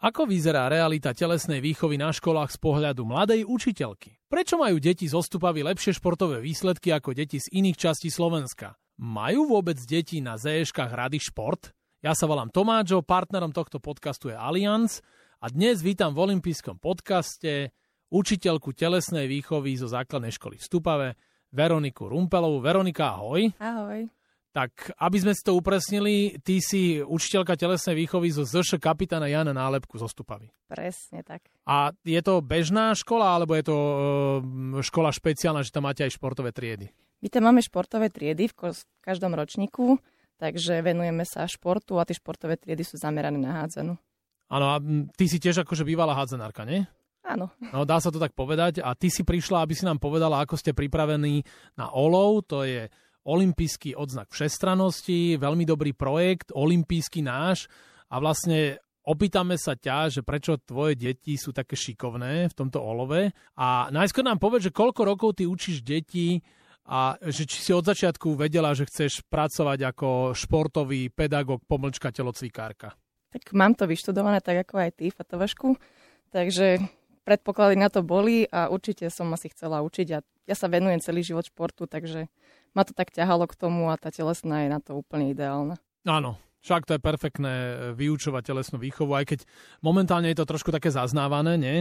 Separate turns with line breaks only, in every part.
Ako vyzerá realita telesnej výchovy na školách z pohľadu mladej učiteľky? Prečo majú deti z Ostupavy lepšie športové výsledky ako deti z iných častí Slovenska? Majú vôbec deti na ZŠkách rady šport? Ja sa volám Tomáčo, partnerom tohto podcastu je Allianz a dnes vítam v olympijskom podcaste učiteľku telesnej výchovy zo základnej školy v Stupave, Veroniku Rumpelovú. Veronika, ahoj.
Ahoj.
Tak, aby sme si to upresnili, ty si učiteľka telesnej výchovy zo ZŠ kapitána Jana Nálepku zo Stupavy.
Presne tak.
A je to bežná škola, alebo je to e, škola špeciálna, že tam máte aj športové triedy?
My tam máme športové triedy v, každom ročníku, takže venujeme sa športu a tie športové triedy sú zamerané na hádzanú.
Áno, a ty si tiež akože bývalá hádzanárka, nie?
Áno.
No, dá sa to tak povedať. A ty si prišla, aby si nám povedala, ako ste pripravení na OLOV, to je olimpijský odznak všestranosti, veľmi dobrý projekt, olimpijský náš. A vlastne opýtame sa ťa, že prečo tvoje deti sú také šikovné v tomto olove. A najskôr nám povedz, že koľko rokov ty učíš deti a že či si od začiatku vedela, že chceš pracovať ako športový pedagóg, pomlčka, telocvikárka.
Tak mám to vyštudované tak ako aj ty, Fatovašku, takže predpoklady na to boli a určite som asi chcela učiť a ja sa venujem celý život športu, takže ma to tak ťahalo k tomu a tá telesná je na to úplne ideálna.
Áno, však to je perfektné e, vyučovať telesnú výchovu, aj keď momentálne je to trošku také zaznávané, nie?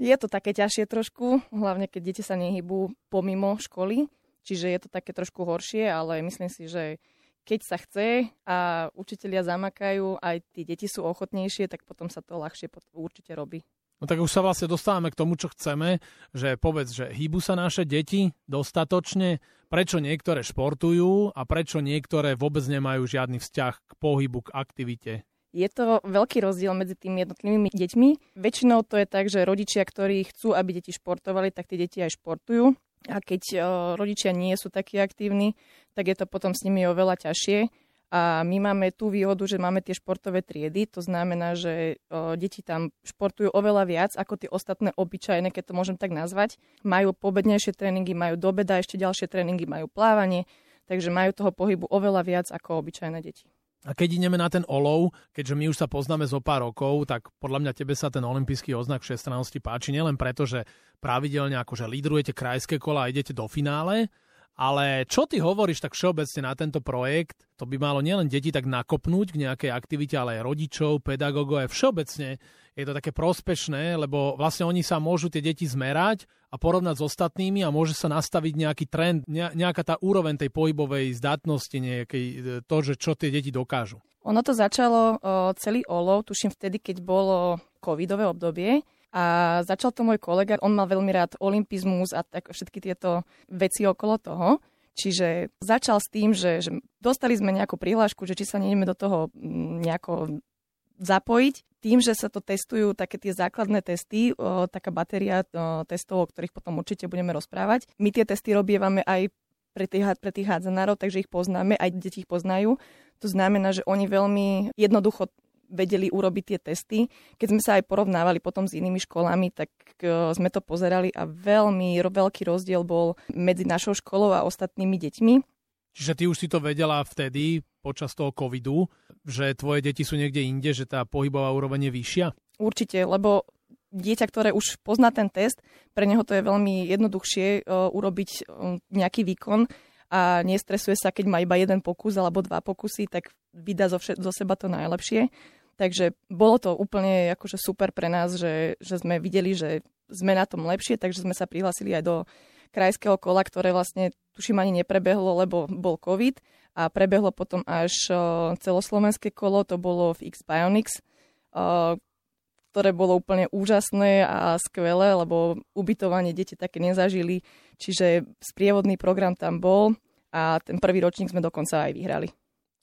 Je to také ťažšie trošku, hlavne keď deti sa nehybú pomimo školy, čiže je to také trošku horšie, ale myslím si, že keď sa chce a učitelia zamakajú, aj tí deti sú ochotnejšie, tak potom sa to ľahšie určite robí.
No tak už sa vlastne dostávame k tomu, čo chceme, že povedz, že hýbu sa naše deti dostatočne, prečo niektoré športujú a prečo niektoré vôbec nemajú žiadny vzťah k pohybu, k aktivite.
Je to veľký rozdiel medzi tými jednotlivými deťmi. Väčšinou to je tak, že rodičia, ktorí chcú, aby deti športovali, tak tie deti aj športujú. A keď rodičia nie sú takí aktívni, tak je to potom s nimi oveľa ťažšie a my máme tú výhodu, že máme tie športové triedy, to znamená, že o, deti tam športujú oveľa viac ako tie ostatné obyčajné, keď to môžem tak nazvať. Majú pobednejšie tréningy, majú do beda ešte ďalšie tréningy, majú plávanie, takže majú toho pohybu oveľa viac ako obyčajné deti.
A keď ideme na ten olov, keďže my už sa poznáme zo pár rokov, tak podľa mňa tebe sa ten olimpijský oznak všestrannosti páči nielen preto, že pravidelne akože lídrujete krajské kola a idete do finále, ale čo ty hovoríš tak všeobecne na tento projekt? To by malo nielen deti tak nakopnúť k nejakej aktivite, ale aj rodičov, pedagógov, aj všeobecne je to také prospešné, lebo vlastne oni sa môžu tie deti zmerať a porovnať s ostatnými a môže sa nastaviť nejaký trend, nejaká tá úroveň tej pohybovej zdatnosti, nejakej, e, to, že čo tie deti dokážu.
Ono to začalo celý olov, tuším vtedy, keď bolo covidové obdobie, a začal to môj kolega, on mal veľmi rád olimpizmus a tak všetky tieto veci okolo toho. Čiže začal s tým, že, že dostali sme nejakú prihlášku, že či sa nejdeme do toho mm, nejako zapojiť. Tým, že sa to testujú také tie základné testy, o, taká batéria o, testov, o ktorých potom určite budeme rozprávať. My tie testy robievame aj pre tých, pre tých hádzanárov, takže ich poznáme, aj deti ich poznajú. To znamená, že oni veľmi jednoducho vedeli urobiť tie testy. Keď sme sa aj porovnávali potom s inými školami, tak e, sme to pozerali a veľmi veľký rozdiel bol medzi našou školou a ostatnými deťmi.
Čiže ty už si to vedela vtedy, počas toho covidu, že tvoje deti sú niekde inde, že tá pohybová úroveň je vyššia?
Určite, lebo dieťa, ktoré už pozná ten test, pre neho to je veľmi jednoduchšie uh, urobiť uh, nejaký výkon a nestresuje sa, keď má iba jeden pokus alebo dva pokusy, tak vydá zo, vše, zo seba to najlepšie. Takže bolo to úplne akože super pre nás, že, že sme videli, že sme na tom lepšie, takže sme sa prihlásili aj do krajského kola, ktoré vlastne tuším ani neprebehlo, lebo bol COVID a prebehlo potom až celoslovenské kolo, to bolo v X Bionics, ktoré bolo úplne úžasné a skvelé, lebo ubytovanie deti také nezažili, čiže sprievodný program tam bol a ten prvý ročník sme dokonca aj vyhrali.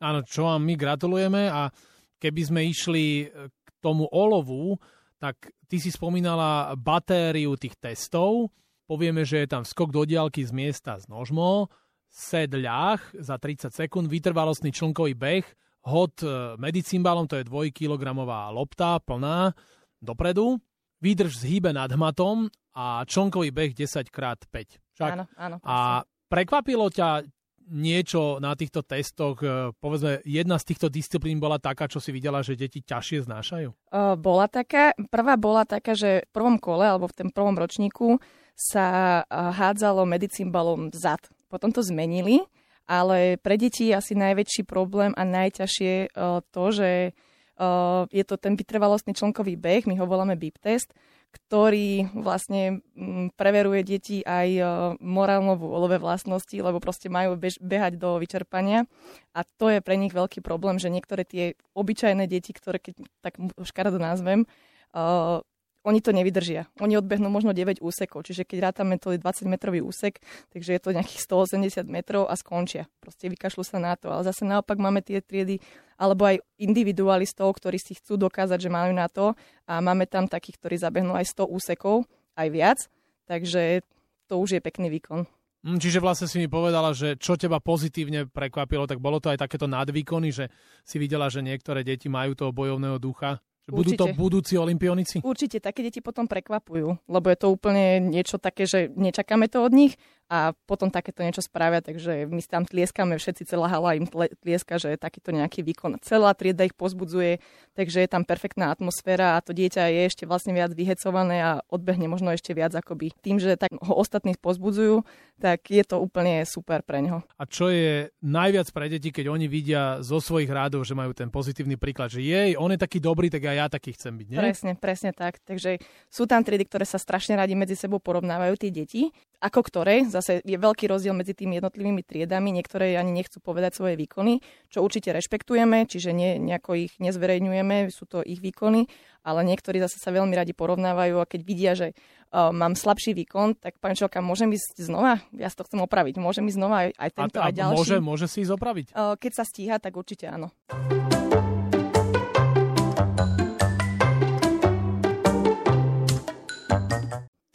Áno, čo vám my gratulujeme a keby sme išli e, k tomu olovu, tak ty si spomínala batériu tých testov. Povieme, že je tam skok do diálky z miesta z nožmo, sed ľah za 30 sekúnd, vytrvalostný člnkový beh, hod e, medicimbalom, to je 2 kg lopta plná dopredu, výdrž zhýbe nad hmatom a člnkový beh 10 x 5.
Však? Áno, áno.
A prekvapilo ťa niečo na týchto testoch, e, povedzme, jedna z týchto disciplín bola taká, čo si videla, že deti ťažšie znášajú?
Bola taká. Prvá bola taká, že v prvom kole alebo v tom prvom ročníku sa hádzalo medicimbalom zad. Potom to zmenili, ale pre deti je asi najväčší problém a najťažšie to, že je to ten vytrvalostný člnkový beh, my ho voláme BIP test, ktorý vlastne mm, preveruje deti aj e, morálnu vôľové vlastnosti, lebo proste majú bež, behať do vyčerpania. A to je pre nich veľký problém, že niektoré tie obyčajné deti, ktoré keď tak škaredo nazvem, uh, oni to nevydržia. Oni odbehnú možno 9 úsekov, čiže keď rátame to 20 metrový úsek, takže je to nejakých 180 metrov a skončia. Proste vykašľú sa na to. Ale zase naopak máme tie triedy, alebo aj individualistov, ktorí si chcú dokázať, že majú na to a máme tam takých, ktorí zabehnú aj 100 úsekov, aj viac, takže to už je pekný výkon.
Hm, čiže vlastne si mi povedala, že čo teba pozitívne prekvapilo, tak bolo to aj takéto nadvýkony, že si videla, že niektoré deti majú toho bojovného ducha budú to budúci olimpionici?
Určite, také deti potom prekvapujú, lebo je to úplne niečo také, že nečakáme to od nich a potom takéto niečo spravia, takže my tam tlieskame, všetci celá hala im tlieska, že je takýto nejaký výkon. Celá trieda ich pozbudzuje, takže je tam perfektná atmosféra a to dieťa je ešte vlastne viac vyhecované a odbehne možno ešte viac akoby. Tým, že tak ho ostatní pozbudzujú, tak je to úplne super pre neho.
A čo je najviac pre deti, keď oni vidia zo svojich rádov, že majú ten pozitívny príklad, že jej, on je taký dobrý, tak aj ja taký chcem byť, nie?
Presne, presne tak. Takže sú tam triedy, ktoré sa strašne radi medzi sebou porovnávajú tie deti, ako ktoré, zase je veľký rozdiel medzi tými jednotlivými triedami, niektoré ani nechcú povedať svoje výkony, čo určite rešpektujeme, čiže nie, nejako ich nezverejňujeme, sú to ich výkony, ale niektorí zase sa veľmi radi porovnávajú a keď vidia, že uh, mám slabší výkon, tak pani Čelka, môžem ísť znova? Ja to chcem opraviť. Môžem ísť znova aj, aj tento, a, a aj ďalší.
Môže, môže si ísť opraviť?
Uh, keď sa stíha, tak určite áno.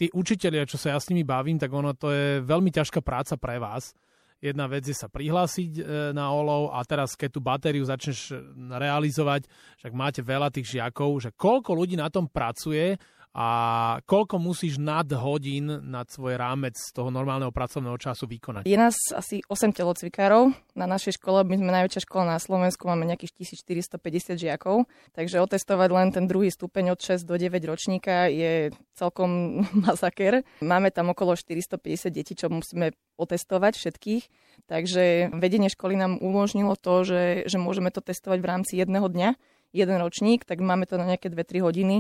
Tí učitelia, čo sa ja s nimi bavím, tak ono to je veľmi ťažká práca pre vás. Jedna vec je sa prihlásiť e, na olov a teraz, keď tú batériu začneš realizovať, však máte veľa tých žiakov, že koľko ľudí na tom pracuje a koľko musíš nad hodín nad svoj rámec z toho normálneho pracovného času vykonať?
Je nás asi 8 telocvikárov. Na našej škole, my sme najväčšia škola na Slovensku, máme nejakých 1450 žiakov, takže otestovať len ten druhý stupeň od 6 do 9 ročníka je celkom masaker. Máme tam okolo 450 detí, čo musíme otestovať všetkých, takže vedenie školy nám umožnilo to, že, že môžeme to testovať v rámci jedného dňa, jeden ročník, tak máme to na nejaké 2-3 hodiny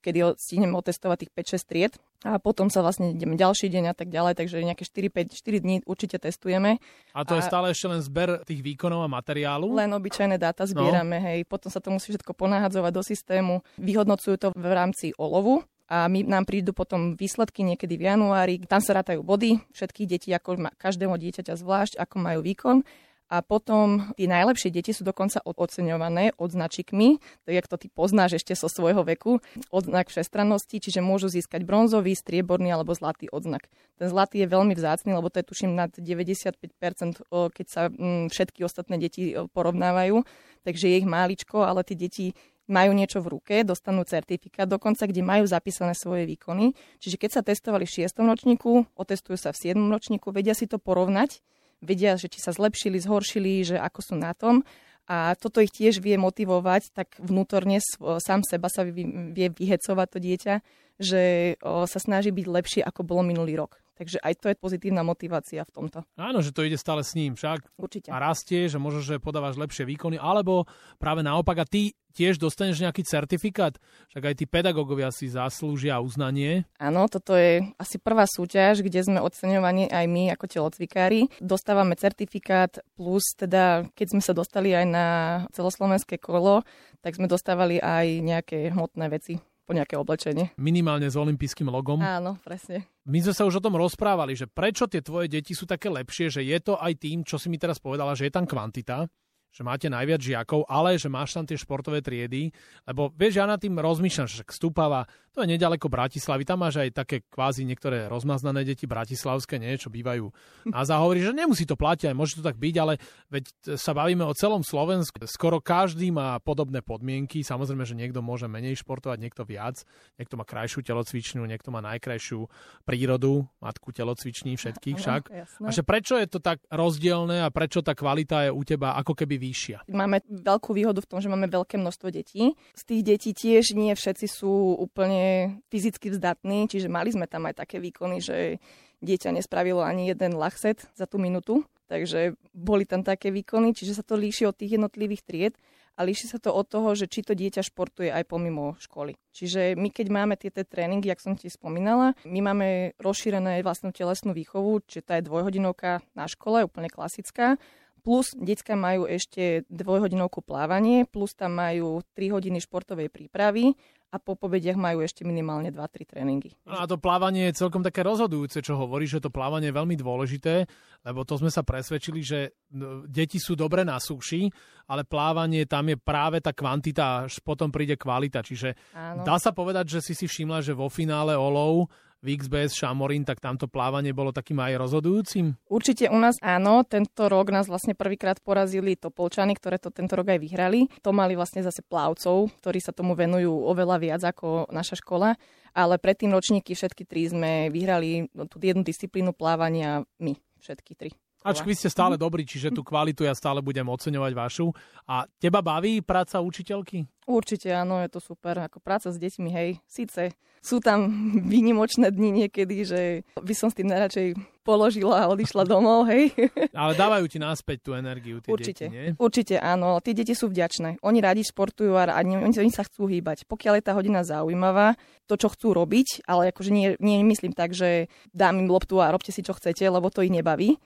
kedy stihneme otestovať tých 5-6 tried a potom sa vlastne ideme ďalší deň a tak ďalej, takže nejaké 4-5, 4 dní určite testujeme.
A to a je stále ešte len zber tých výkonov a materiálu?
Len obyčajné dáta zbierame, no. hej. Potom sa to musí všetko ponáhadzovať do systému. Vyhodnocujú to v rámci olovu, a my, nám prídu potom výsledky niekedy v januári. Tam sa rátajú body všetkých detí, ako každého dieťaťa zvlášť, ako majú výkon a potom tie najlepšie deti sú dokonca oceňované odznačikmi, tak jak to ty poznáš ešte zo so svojho veku, odznak všestrannosti, čiže môžu získať bronzový, strieborný alebo zlatý odznak. Ten zlatý je veľmi vzácný, lebo to je tuším nad 95%, keď sa mm, všetky ostatné deti porovnávajú, takže je ich máličko, ale tie deti majú niečo v ruke, dostanú certifikát dokonca, kde majú zapísané svoje výkony. Čiže keď sa testovali v 6. ročníku, otestujú sa v 7. ročníku, vedia si to porovnať vedia, že či sa zlepšili, zhoršili, že ako sú na tom. A toto ich tiež vie motivovať, tak vnútorne sám seba sa vie vyhecovať to dieťa, že sa snaží byť lepšie, ako bolo minulý rok. Takže aj to je pozitívna motivácia v tomto.
Áno, že to ide stále s ním však.
Určite.
A rastie, že možno, že podávaš lepšie výkony, alebo práve naopak a ty tiež dostaneš nejaký certifikát, však aj tí pedagógovia si zaslúžia uznanie.
Áno, toto je asi prvá súťaž, kde sme oceňovaní aj my ako telocvikári. Dostávame certifikát plus teda, keď sme sa dostali aj na celoslovenské kolo, tak sme dostávali aj nejaké hmotné veci po nejaké oblečenie.
Minimálne s olympijským logom.
Áno, presne.
My sme sa už o tom rozprávali, že prečo tie tvoje deti sú také lepšie, že je to aj tým, čo si mi teraz povedala, že je tam kvantita, že máte najviac žiakov, ale že máš tam tie športové triedy, lebo vieš, ja nad tým rozmýšľam, že stúpava, to je nedaleko Bratislavy, tam máš aj také kvázi niektoré rozmaznané deti bratislavské, nie, čo bývajú a zahovorí, že nemusí to platiť, aj môže to tak byť, ale veď sa bavíme o celom Slovensku, skoro každý má podobné podmienky, samozrejme, že niekto môže menej športovať, niekto viac, niekto má krajšiu telocvičňu, niekto má najkrajšiu prírodu, matku telocviční všetkých však. A že prečo je to tak rozdielne a prečo tá kvalita je u teba ako keby vyššia?
Máme veľkú výhodu v tom, že máme veľké množstvo detí. Z tých detí tiež nie všetci sú úplne fyzicky vzdatní, čiže mali sme tam aj také výkony, že dieťa nespravilo ani jeden lachset za tú minútu, takže boli tam také výkony, čiže sa to líši od tých jednotlivých tried a líši sa to od toho, že či to dieťa športuje aj pomimo školy. Čiže my keď máme tieto tréningy, jak som ti spomínala, my máme rozšírené vlastnú telesnú výchovu, čiže tá je dvojhodinovka na škole, úplne klasická, plus detská majú ešte dvojhodinovku plávanie, plus tam majú 3 hodiny športovej prípravy a po pobediach majú ešte minimálne 2-3 tréningy.
A to plávanie je celkom také rozhodujúce, čo hovorí, že to plávanie je veľmi dôležité, lebo to sme sa presvedčili, že no, deti sú dobre na súši, ale plávanie tam je práve tá kvantita, až potom príde kvalita. Čiže Áno. dá sa povedať, že si si všimla, že vo finále Olov v XBS Šamorín, tak tamto plávanie bolo takým aj rozhodujúcim?
Určite u nás áno. Tento rok nás vlastne prvýkrát porazili Topolčany, ktoré to tento rok aj vyhrali. To mali vlastne zase plavcov, ktorí sa tomu venujú oveľa viac ako naša škola. Ale predtým ročníky všetky tri sme vyhrali tú jednu disciplínu plávania my, všetky tri.
Ač vy ste stále dobrí, čiže tú kvalitu ja stále budem oceňovať vašu. A teba baví práca učiteľky?
Určite áno, je to super. Ako práca s deťmi, hej. Síce sú tam výnimočné dni niekedy, že by som s tým najradšej položila a odišla domov, hej.
Ale dávajú ti náspäť tú energiu, tie
určite,
deti, nie?
Určite, áno. Tie deti sú vďačné. Oni radi športujú a oni, oni sa chcú hýbať. Pokiaľ je tá hodina zaujímavá, to, čo chcú robiť, ale akože nie, nie myslím tak, že dám im loptu a robte si, čo chcete, lebo to ich nebaví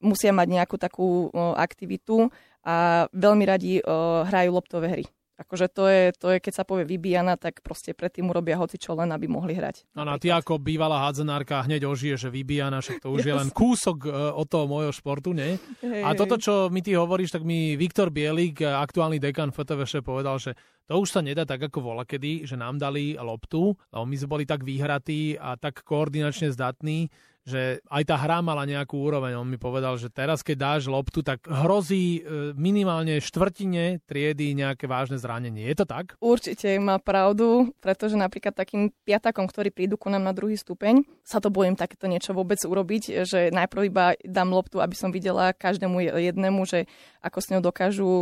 musia mať nejakú takú aktivitu a veľmi radi hrajú loptové hry. Akože to je, to je, keď sa povie vybíjana, tak proste predtým urobia hoci čo len, aby mohli hrať.
No, no ty ako bývalá hádzenárka hneď ožije, že vybíjana, však to už yes. je len kúsok e, od toho môjho športu, nie? Hey, a toto, čo mi ty hovoríš, tak mi Viktor Bielik, aktuálny dekan FTVŠ, povedal, že to už sa nedá tak ako vola kedy, že nám dali loptu, lebo my sme boli tak vyhratí a tak koordinačne zdatní, že aj tá hra mala nejakú úroveň. On mi povedal, že teraz, keď dáš loptu, tak hrozí e, minimálne štvrtine triedy nejaké vážne zranenie. Je to tak?
Určite má pravdu, pretože napríklad takým piatakom, ktorí prídu ku nám na druhý stupeň, sa to bojím takéto niečo vôbec urobiť, že najprv iba dám loptu, aby som videla každému jednému, že ako s ňou dokážu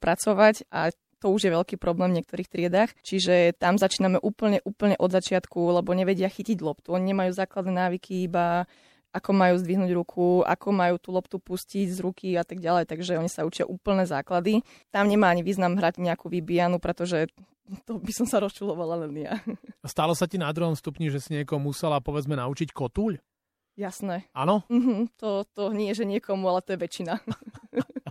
pracovať a to už je veľký problém v niektorých triedách. Čiže tam začíname úplne, úplne od začiatku, lebo nevedia chytiť loptu. Oni nemajú základné návyky, iba ako majú zdvihnúť ruku, ako majú tú loptu pustiť z ruky a tak ďalej. Takže oni sa učia úplné základy. Tam nemá ani význam hrať nejakú vybíjanu, pretože to by som sa rozčulovala len ja.
Stalo sa ti na druhom stupni, že si niekoho musela povedzme naučiť kotuľ?
Jasné.
Áno?
Mm-hmm, to, to nie, že niekomu, ale to je väčšina.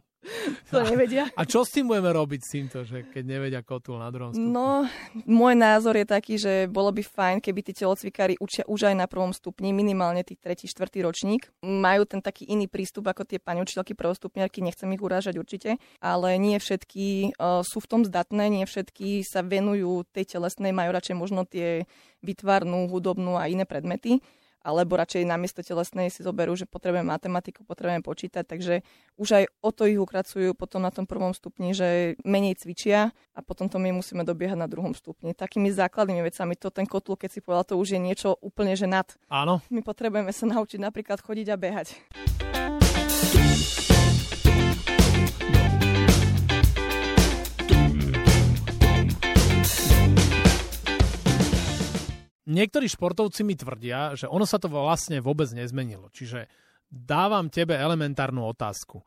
to nevedia.
A čo s tým budeme robiť s týmto, že keď nevedia kotul na druhom stupni?
No, môj názor je taký, že bolo by fajn, keby tí telocvikári učia už aj na prvom stupni, minimálne tí tretí, štvrtý ročník. Majú ten taký iný prístup ako tie pani učiteľky prvostupniarky, nechcem ich urážať určite, ale nie všetky uh, sú v tom zdatné, nie všetky sa venujú tej telesnej, majú radšej možno tie vytvarnú, hudobnú a iné predmety alebo radšej namiesto telesnej si zoberú, že potrebujem matematiku, potrebujem počítať, takže už aj o to ich ukracujú potom na tom prvom stupni, že menej cvičia a potom to my musíme dobiehať na druhom stupni. Takými základnými vecami, to ten kotul, keď si povedal, to už je niečo úplne že nad.
Áno.
My potrebujeme sa naučiť napríklad chodiť a behať.
Niektorí športovci mi tvrdia, že ono sa to vlastne vôbec nezmenilo. Čiže dávam tebe elementárnu otázku.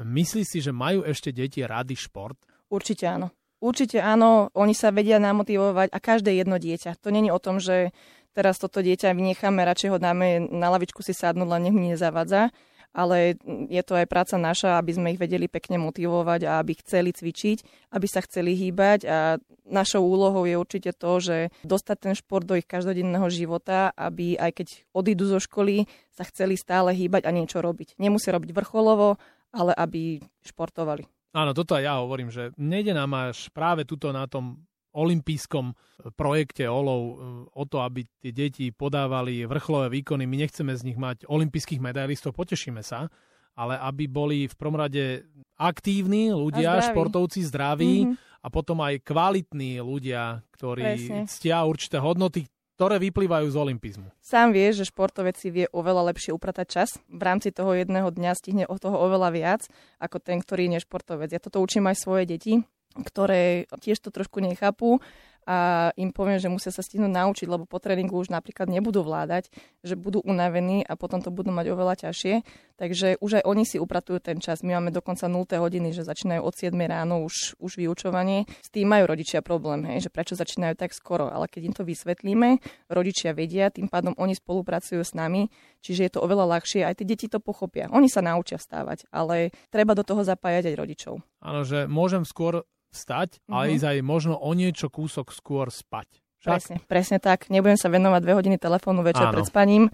Myslíš si, že majú ešte deti rady šport?
Určite áno. Určite áno, oni sa vedia namotivovať a každé jedno dieťa. To není o tom, že teraz toto dieťa vynecháme, radšej ho dáme na lavičku si sadnúť, len nech mi nezavadza ale je to aj práca naša, aby sme ich vedeli pekne motivovať a aby chceli cvičiť, aby sa chceli hýbať a našou úlohou je určite to, že dostať ten šport do ich každodenného života, aby aj keď odídu zo školy, sa chceli stále hýbať a niečo robiť. Nemusia robiť vrcholovo, ale aby športovali.
Áno, toto aj ja hovorím, že nejde nám až práve tuto na tom olympijskom projekte OLOV e, o to, aby tie deti podávali vrcholové výkony. My nechceme z nich mať olympijských medailistov, potešíme sa, ale aby boli v prvom rade aktívni ľudia, zdraví. športovci zdraví mm-hmm. a potom aj kvalitní ľudia, ktorí Presne. ctia určité hodnoty, ktoré vyplývajú z olympizmu.
Sám vie, že športovec si vie oveľa lepšie upratať čas. V rámci toho jedného dňa stihne od toho oveľa viac, ako ten, ktorý je nešportovec. Ja toto učím aj svoje deti, ktoré tiež to trošku nechápu a im poviem, že musia sa stihnúť naučiť, lebo po tréningu už napríklad nebudú vládať, že budú unavení a potom to budú mať oveľa ťažšie. Takže už aj oni si upratujú ten čas. My máme dokonca 0 hodiny, že začínajú od 7 ráno už, už vyučovanie. S tým majú rodičia problém, hej, že prečo začínajú tak skoro. Ale keď im to vysvetlíme, rodičia vedia, tým pádom oni spolupracujú s nami, čiže je to oveľa ľahšie. Aj tie deti to pochopia. Oni sa naučia vstávať, ale treba do toho zapájať aj rodičov.
Áno, že môžem skôr vstať, mm-hmm. ale ísť aj možno o niečo kúsok skôr spať.
Však? Presne, presne tak. Nebudem sa venovať dve hodiny telefónu večer Áno. pred spaním,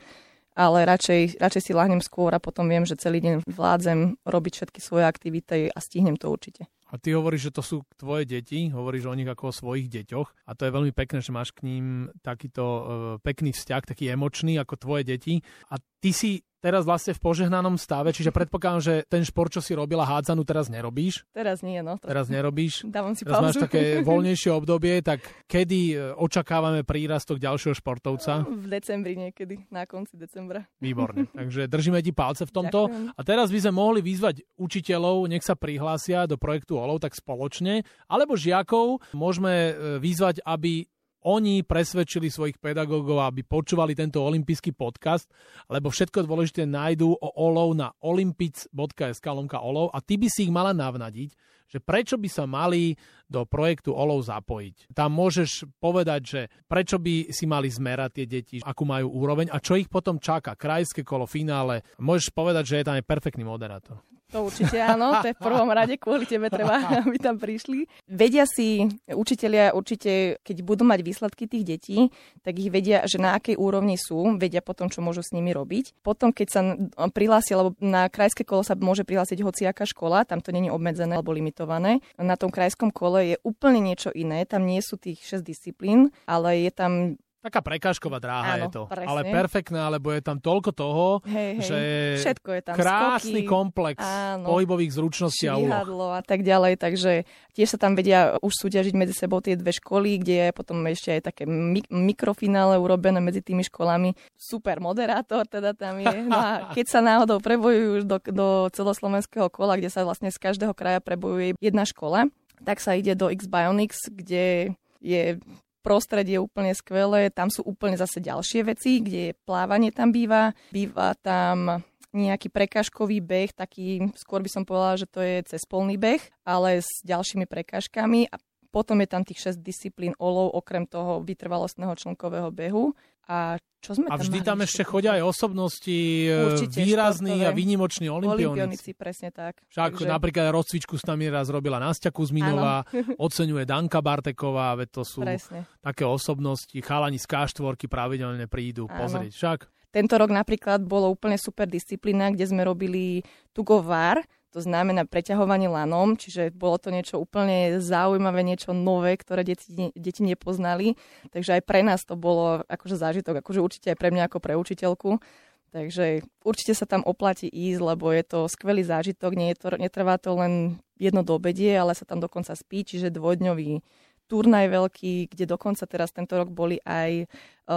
ale radšej, radšej si láhnem skôr a potom viem, že celý deň vládzem robiť všetky svoje aktivity a stihnem to určite.
A ty hovoríš, že to sú tvoje deti, hovoríš o nich ako o svojich deťoch a to je veľmi pekné, že máš k ním takýto uh, pekný vzťah, taký emočný ako tvoje deti. A ty si teraz vlastne v požehnanom stave, čiže predpokladám, že ten šport, čo si robila hádzanú, teraz nerobíš?
Teraz nie, no.
To... Teraz nerobíš?
Dávam si
teraz pauzu. máš také voľnejšie obdobie, tak kedy e, očakávame prírastok ďalšieho športovca?
V decembri niekedy, na konci decembra.
Výborne, takže držíme ti palce v tomto. Ďakujem. A teraz by sme mohli vyzvať učiteľov, nech sa prihlásia do projektu OLOV tak spoločne, alebo žiakov môžeme e, vyzvať, aby oni presvedčili svojich pedagógov, aby počúvali tento olimpijský podcast, lebo všetko dôležité nájdú o olov na olympic.sk lomka olov a ty by si ich mala navnadiť, že prečo by sa mali do projektu OLOV zapojiť. Tam môžeš povedať, že prečo by si mali zmerať tie deti, akú majú úroveň a čo ich potom čaká. Krajské kolo, finále. Môžeš povedať, že je tam aj perfektný moderátor.
To určite áno, to je v prvom rade kvôli tebe treba, aby tam prišli. Vedia si učitelia určite, keď budú mať výsledky tých detí, tak ich vedia, že na akej úrovni sú, vedia potom, čo môžu s nimi robiť. Potom, keď sa prihlásia, lebo na krajské kolo sa môže prihlásiť hociaká škola, tam to není obmedzené alebo limitované. Na tom krajskom kole je úplne niečo iné, tam nie sú tých 6 disciplín, ale je tam
Taká prekážková dráha Áno, je to. Presne. Ale perfektné, lebo je tam toľko toho, hej, hej. že
Všetko je tam.
krásny
skoky,
komplex áno, pohybových zručností a úloh.
a tak ďalej, takže tiež sa tam vedia už súťažiť medzi sebou tie dve školy, kde je potom ešte aj také mik- mikrofinále urobené medzi tými školami. Super moderátor teda tam je. No a keď sa náhodou prebojujú do, do celoslovenského kola, kde sa vlastne z každého kraja prebojuje jedna škola, tak sa ide do X Bionics, kde je prostredie úplne skvelé, tam sú úplne zase ďalšie veci, kde plávanie tam býva, býva tam nejaký prekážkový beh, taký, skôr by som povedala, že to je cez polný beh, ale s ďalšími prekážkami a potom je tam tých 6 disciplín olov, okrem toho vytrvalostného člnkového behu. A čo sme
a vždy
tam,
tam ešte chodia aj osobnosti e, Určite, výrazní športové. a výnimoční olimpionici. Olimpionici,
presne tak.
Však Takže... napríklad rozcvičku s nami raz robila Nastia Kuzminová, oceňuje Danka Barteková, veď to sú presne. také osobnosti, chalani z K4 pravidelne prídu Áno. pozrieť. Však
tento rok napríklad bolo úplne super disciplína, kde sme robili tugovár, to znamená preťahovanie lanom, čiže bolo to niečo úplne zaujímavé, niečo nové, ktoré deti, deti nepoznali. Takže aj pre nás to bolo akože zážitok, akože určite aj pre mňa ako pre učiteľku. Takže určite sa tam oplatí ísť, lebo je to skvelý zážitok, nie je to, netrvá to len jedno do obedie, ale sa tam dokonca spí, čiže dvojdňový turnaj veľký, kde dokonca teraz tento rok boli aj e,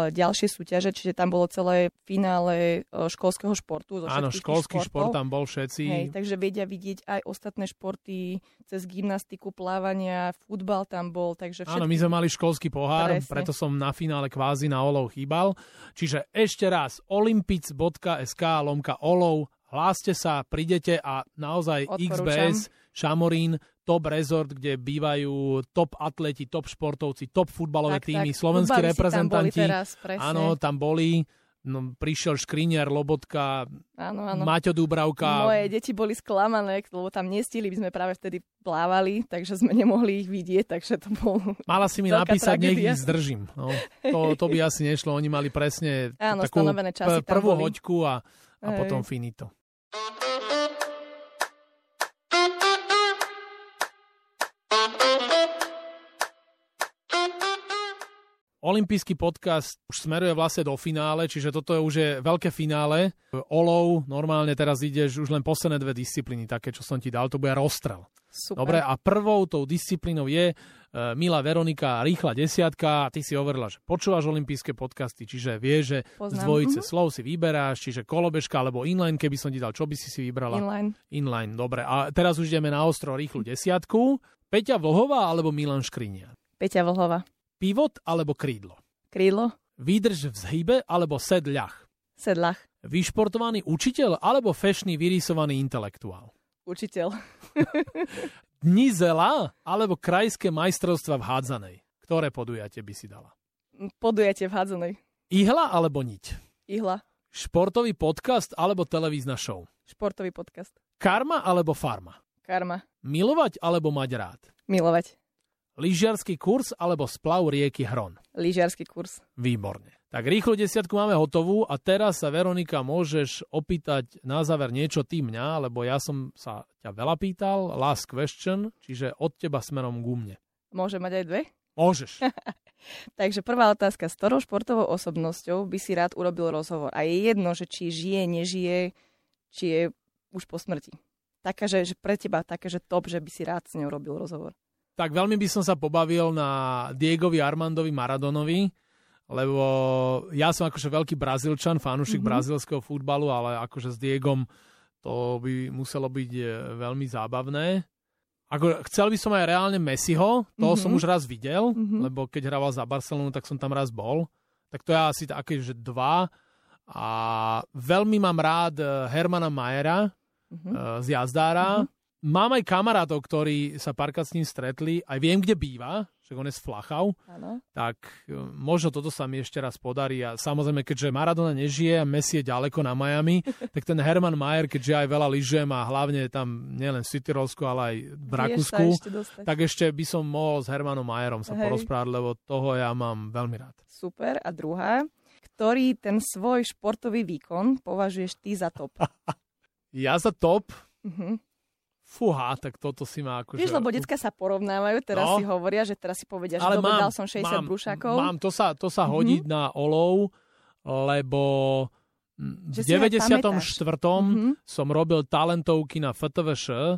ďalšie súťaže, čiže tam bolo celé finále e, školského športu. Zo
Áno, školský šport tam bol všetci.
Hej, takže vedia vidieť aj ostatné športy cez gymnastiku, plávania, futbal tam bol. Takže
všetky... Áno, my sme mali školský pohár, Presne. preto som na finále kvázi na olov chýbal. Čiže ešte raz olympic.sk lomka olov, hláste sa, prídete a naozaj Odporúčam. XBS, Šamorín, top resort, kde bývajú top atleti, top športovci, top futbalové tak, týmy, tak, slovenskí reprezentanti.
Tam teraz,
áno, tam boli. No, prišiel Škriniar, Lobotka, áno, áno. Maťo Dúbravka.
Moje deti boli sklamané, lebo tam nestihli, by sme práve vtedy plávali, takže sme nemohli ich vidieť, takže to bol
Mala si mi napísať, nech ich zdržím. No, to, to by asi nešlo, oni mali presne áno, takú časy prvú hoďku a, a potom finito. Olympijský podcast už smeruje vlastne do finále, čiže toto je už je veľké finále. Olov, normálne teraz ideš už len posledné dve disciplíny, také, čo som ti dal, to bude rozstrel.
Super.
Dobre, a prvou tou disciplínou je uh, Milá Veronika, rýchla desiatka. A ty si hovorila, že počúvaš olympijské podcasty, čiže vieš, že
Poznám.
z dvojice
Mhm.
slov si vyberáš, čiže kolobežka alebo inline, keby som ti dal, čo by si si vybrala?
Inline.
Inline, dobre. A teraz už ideme na ostro rýchlu desiatku. Peťa Vlhová alebo Milan Škrinia?
Peťa Vlhova.
Pivot alebo krídlo?
Krídlo.
Výdrž v zhybe alebo sed ľah?
Sedlach.
Vyšportovaný učiteľ alebo fešný vyrysovaný intelektuál?
Učiteľ.
Dni zela alebo krajské majstrovstva v hádzanej? Ktoré podujatie by si dala?
Podujatie v hádzanej.
Ihla alebo niť?
Ihla.
Športový podcast alebo televízna show?
Športový podcast.
Karma alebo farma?
Karma.
Milovať alebo mať rád?
Milovať.
Lyžiarsky kurz alebo splav rieky Hron?
Lyžiarsky kurz.
Výborne. Tak rýchlo desiatku máme hotovú a teraz sa Veronika môžeš opýtať na záver niečo ty mňa, lebo ja som sa ťa veľa pýtal, last question, čiže od teba smerom ku mne.
Môže mať aj dve?
Môžeš.
Takže prvá otázka. S ktorou športovou osobnosťou by si rád urobil rozhovor? A je jedno, že či žije, nežije, či je už po smrti. Taká, že, že pre teba také, že top, že by si rád s ňou robil rozhovor.
Tak veľmi by som sa pobavil na Diegovi Armandovi Maradonovi, lebo ja som akože veľký Brazílčan, fanúšik
Mhm.
mm-hmm. brazílskeho futbalu, ale akože s Diegom to by muselo byť e, veľmi zábavné. Ako, chcel by som aj reálne Messiho, toho
Mhm.
som už raz videl,
Mhm.
lebo keď hrával za Barcelonu, tak som tam raz bol. Tak to je asi také, že dva. A veľmi mám rád e, Hermana Majera
Mhm.
e, z Jazdára. Mám aj kamarátov, ktorí sa párkrát s ním stretli, aj viem, kde býva, že on je z Flachau,
Áno.
tak e, možno toto sa mi ešte raz podarí. A samozrejme, keďže Maradona nežije a Messi je ďaleko na Miami, tak ten Herman Mayer, keďže aj veľa lyžujem a hlavne tam nielen v Cityrolsku, ale aj v Rakúsku,
ešte dostať.
tak ešte by som mohol s Hermanom Mayerom sa
Hej.
porozprávať, lebo toho ja mám veľmi rád.
Super. A druhá. Ktorý ten svoj športový výkon považuješ ty za top?
Ja za top,
Mhm.
Fúha, tak toto si ma akože...
Vieš, lebo decka sa porovnávajú, teraz
No.
si hovoria, že teraz si povedia, že dobre,
mám,
dal som 60
mám,
brúšakov.
Mám, to sa, to sa
Mhm.
hodí na olov, lebo
Že
v
si aj
94.
Mhm.
som robil talentovky na FTVŠ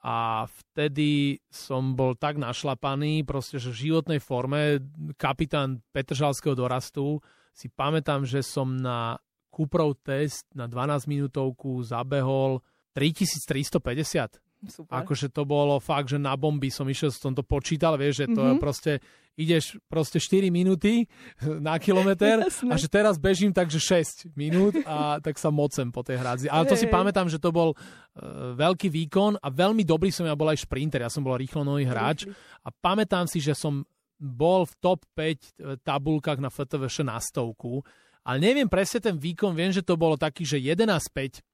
a vtedy som bol tak našlapaný, proste, že v životnej forme, kapitán Petržalského dorastu, si pamätám, že som na Kuprov test na 12 minútovku zabehol 3350.
Super.
Akože to bolo fakt, že na bomby som išiel, som to počítal, vieš, že to
Mhm.
je proste, ideš proste 4 minúty na kilometr a že teraz bežím takže 6 minút a tak sa mocem po tej hradzi. Ale to si
Hej.
pamätám, že to bol uh, veľký výkon a veľmi dobrý som ja bol aj šprinter, ja som bol rýchlonový hráč a pamätám si, že som bol v top 5 tabulkách na FTVŠ na stovku, ale neviem presne ten výkon, viem, že to bolo taký, že 11-5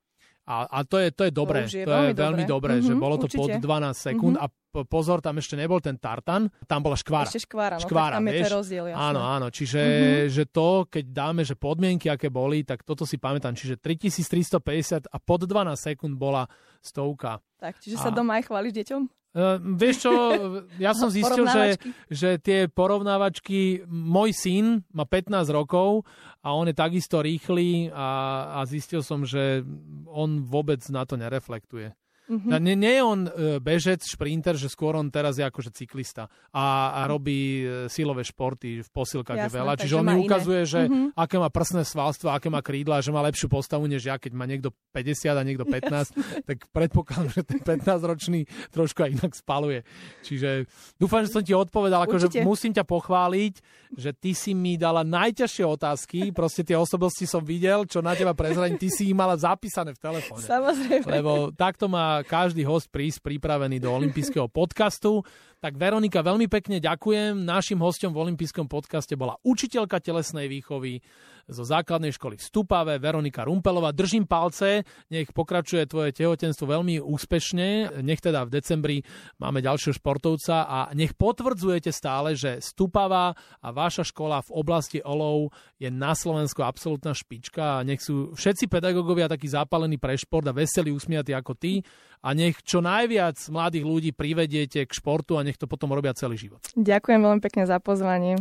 a, a to je, to je dobré,
už je
to je
veľmi
veľmi dobré,
dobré.
že
Mhm,
bolo to pod
určite.
12 sekúnd
Mhm.
a pozor, tam ešte nebol ten tartan, tam bola škvára.
Ešte škvára, no
Škvára,
tam je
vieš?
ten rozdiel, jasné.
Áno, áno, čiže
Mhm.
že to, keď dáme, že podmienky, aké boli, tak toto si pamätám, čiže 3350 a pod 12 sekúnd bola stovka.
Tak, čiže sa
A-
doma aj chváliš deťom?
Uh, vieš čo, ja som zistil, že, že tie porovnávačky, môj syn má 15 rokov a on je takisto rýchly a, a zistil som, že on vôbec na to nereflektuje.
Mhm.
Mm. Nie, je on e, bežec, šprinter, že skôr on teraz je akože cyklista a, a robí e, silové športy v posilkách je
Jasné,
veľa,
takže
čiže on mi
iné.
ukazuje, že
Mhm.
aké má prsné svalstvo, aké má krídla, že má lepšiu postavu než ja, keď má niekto 50 a niekto 15, tak predpokladám, že ten 15-ročný trošku aj inak spaluje. Čiže dúfam, že som ti odpovedal, akože musím ťa pochváliť, že ty si mi dala najťažšie otázky, proste tie osobnosti som videl, čo na teba prezradím, ty si ich mala zapísané v telefóne.
Samozrejme.
Lebo takto má každý host prísť pripravený do olympijského podcastu. Tak Veronika, veľmi pekne ďakujem. Našim hostom v olympijskom podcaste bola učiteľka telesnej výchovy zo základnej školy v Stupave, Veronika Rumpelová. Držím palce, nech pokračuje tvoje tehotenstvo veľmi úspešne. Nech teda v decembri máme ďalšieho športovca a nech potvrdzujete stále, že Stupava a vaša škola v oblasti olov je na Slovensku absolútna špička a nech sú všetci pedagógovia takí zapálení pre šport a veselí, usmiatí ako ty a nech čo najviac mladých ľudí privediete k športu a nech to potom robia celý život.
Ďakujem veľmi pekne za pozvanie.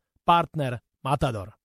partner Matador.